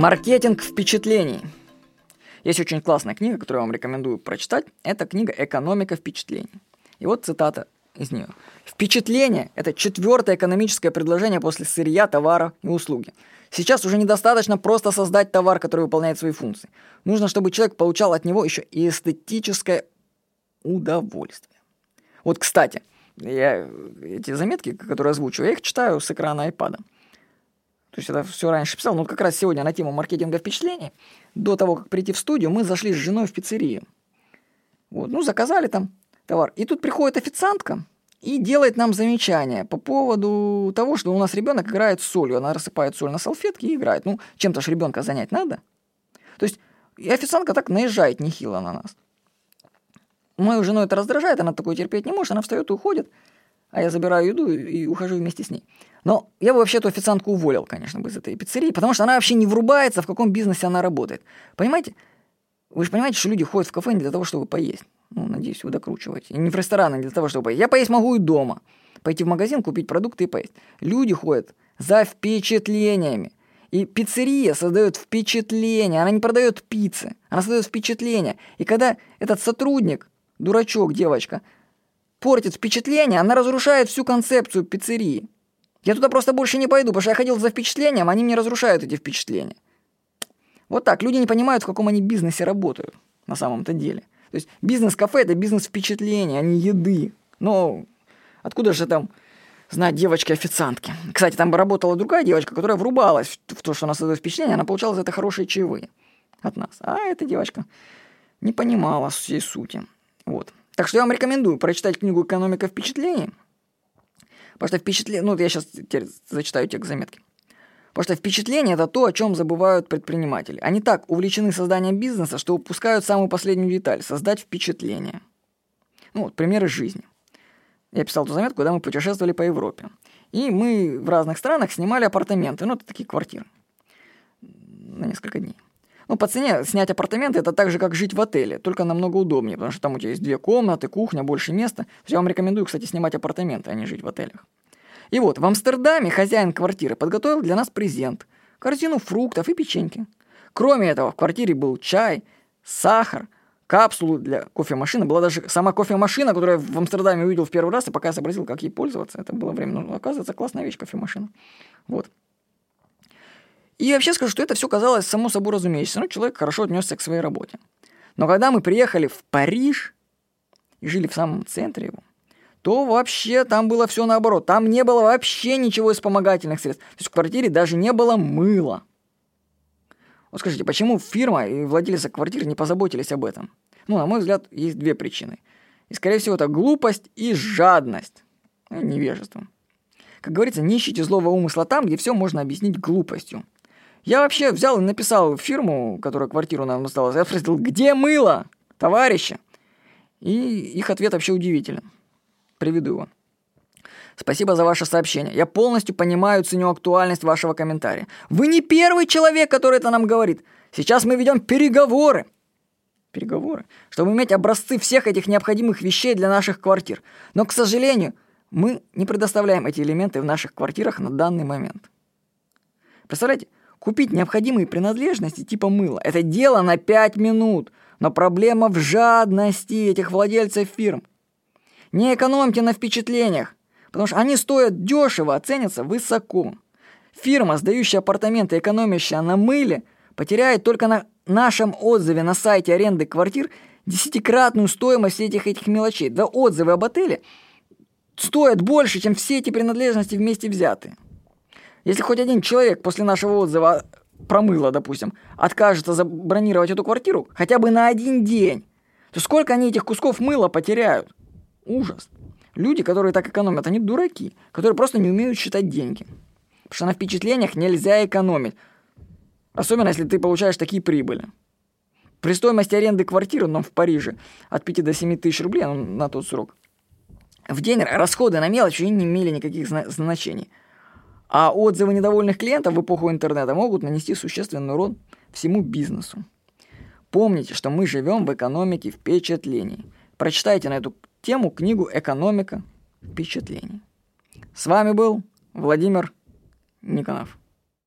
Маркетинг впечатлений. Есть очень классная книга, которую я вам рекомендую прочитать. Это книга «Экономика впечатлений». И вот цитата из нее. Впечатление – это четвертое экономическое предложение после сырья, товара и услуги. Сейчас уже недостаточно просто создать товар, который выполняет свои функции. Нужно, чтобы человек получал от него еще и эстетическое удовольствие. Вот, кстати, я эти заметки, которые озвучиваю, я их читаю с экрана iPad. То есть это все раньше писал, но как раз сегодня на тему маркетинга впечатлений. До того, как прийти в студию, мы зашли с женой в пиццерию. Вот, ну, заказали там товар. И тут приходит официантка и делает нам замечание по поводу того, что у нас ребенок играет с солью. Она рассыпает соль на салфетки и играет. Ну, чем-то же ребенка занять надо. То есть и официантка так наезжает нехило на нас. Мою жену это раздражает, она такое терпеть не может, она встает и уходит, а я забираю еду и ухожу вместе с ней. Но я бы вообще эту официантку уволил, конечно, бы из этой пиццерии, потому что она вообще не врубается, в каком бизнесе она работает. Понимаете? Вы же понимаете, что люди ходят в кафе не для того, чтобы поесть. Ну, надеюсь, вы докручиваете. И не в рестораны не для того, чтобы поесть. Я поесть могу и дома. Пойти в магазин, купить продукты и поесть. Люди ходят за впечатлениями. И пиццерия создает впечатление. Она не продает пиццы. Она создает впечатление. И когда этот сотрудник, дурачок, девочка, портит впечатление, она разрушает всю концепцию пиццерии. Я туда просто больше не пойду, потому что я ходил за впечатлением, они мне разрушают эти впечатления. Вот так. Люди не понимают, в каком они бизнесе работают на самом-то деле. То есть бизнес-кафе – это бизнес впечатления, а не еды. Но откуда же там знать девочки-официантки? Кстати, там работала другая девочка, которая врубалась в то, что она создает впечатление, она получала за это хорошие чаевые от нас. А эта девочка не понимала всей сути. Вот. Так что я вам рекомендую прочитать книгу «Экономика впечатлений», потому что впечатление... Ну, я сейчас зачитаю текст заметки. Потому что впечатление – это то, о чем забывают предприниматели. Они так увлечены созданием бизнеса, что упускают самую последнюю деталь – создать впечатление. Ну, вот, примеры жизни. Я писал эту заметку, когда мы путешествовали по Европе. И мы в разных странах снимали апартаменты, ну, это такие квартиры на несколько дней. Ну, по цене снять апартаменты это так же, как жить в отеле, только намного удобнее, потому что там у тебя есть две комнаты, кухня, больше места. Я вам рекомендую, кстати, снимать апартаменты, а не жить в отелях. И вот, в Амстердаме хозяин квартиры подготовил для нас презент. Корзину фруктов и печеньки. Кроме этого, в квартире был чай, сахар, капсулы для кофемашины. Была даже сама кофемашина, которую я в Амстердаме увидел в первый раз, и пока я сообразил, как ей пользоваться, это было время. Ну, оказывается, классная вещь кофемашина. Вот. И вообще скажу, что это все казалось само собой разумеющимся. Ну, человек хорошо отнесся к своей работе. Но когда мы приехали в Париж и жили в самом центре его, то вообще там было все наоборот. Там не было вообще ничего из вспомогательных средств. То есть в квартире даже не было мыла. Вот скажите, почему фирма и владельцы квартиры не позаботились об этом? Ну, на мой взгляд, есть две причины. И, скорее всего, это глупость и жадность. Ну, невежество. Как говорится, не ищите злого умысла там, где все можно объяснить глупостью. Я вообще взял и написал фирму, которая квартиру нам осталась. Я спросил, где мыло, товарищи? И их ответ вообще удивителен. Приведу его. Спасибо за ваше сообщение. Я полностью понимаю и ценю актуальность вашего комментария. Вы не первый человек, который это нам говорит. Сейчас мы ведем переговоры. Переговоры? Чтобы иметь образцы всех этих необходимых вещей для наших квартир. Но, к сожалению, мы не предоставляем эти элементы в наших квартирах на данный момент. Представляете, купить необходимые принадлежности типа мыла – это дело на 5 минут. Но проблема в жадности этих владельцев фирм. Не экономьте на впечатлениях, потому что они стоят дешево, а ценятся высоко. Фирма, сдающая апартаменты, экономящая на мыле, потеряет только на нашем отзыве на сайте аренды квартир десятикратную стоимость этих этих мелочей. Да отзывы об отеле стоят больше, чем все эти принадлежности вместе взятые. Если хоть один человек после нашего отзыва про мыло, допустим, откажется забронировать эту квартиру хотя бы на один день, то сколько они этих кусков мыла потеряют? Ужас. Люди, которые так экономят, они дураки, которые просто не умеют считать деньги. Потому что на впечатлениях нельзя экономить. Особенно, если ты получаешь такие прибыли. При стоимости аренды квартиры, но в Париже, от 5 до 7 тысяч рублей ну, на тот срок, в день расходы на мелочи не имели никаких значений. А отзывы недовольных клиентов в эпоху интернета могут нанести существенный урон всему бизнесу. Помните, что мы живем в экономике впечатлений. Прочитайте на эту тему книгу «Экономика впечатлений». С вами был Владимир Никонов.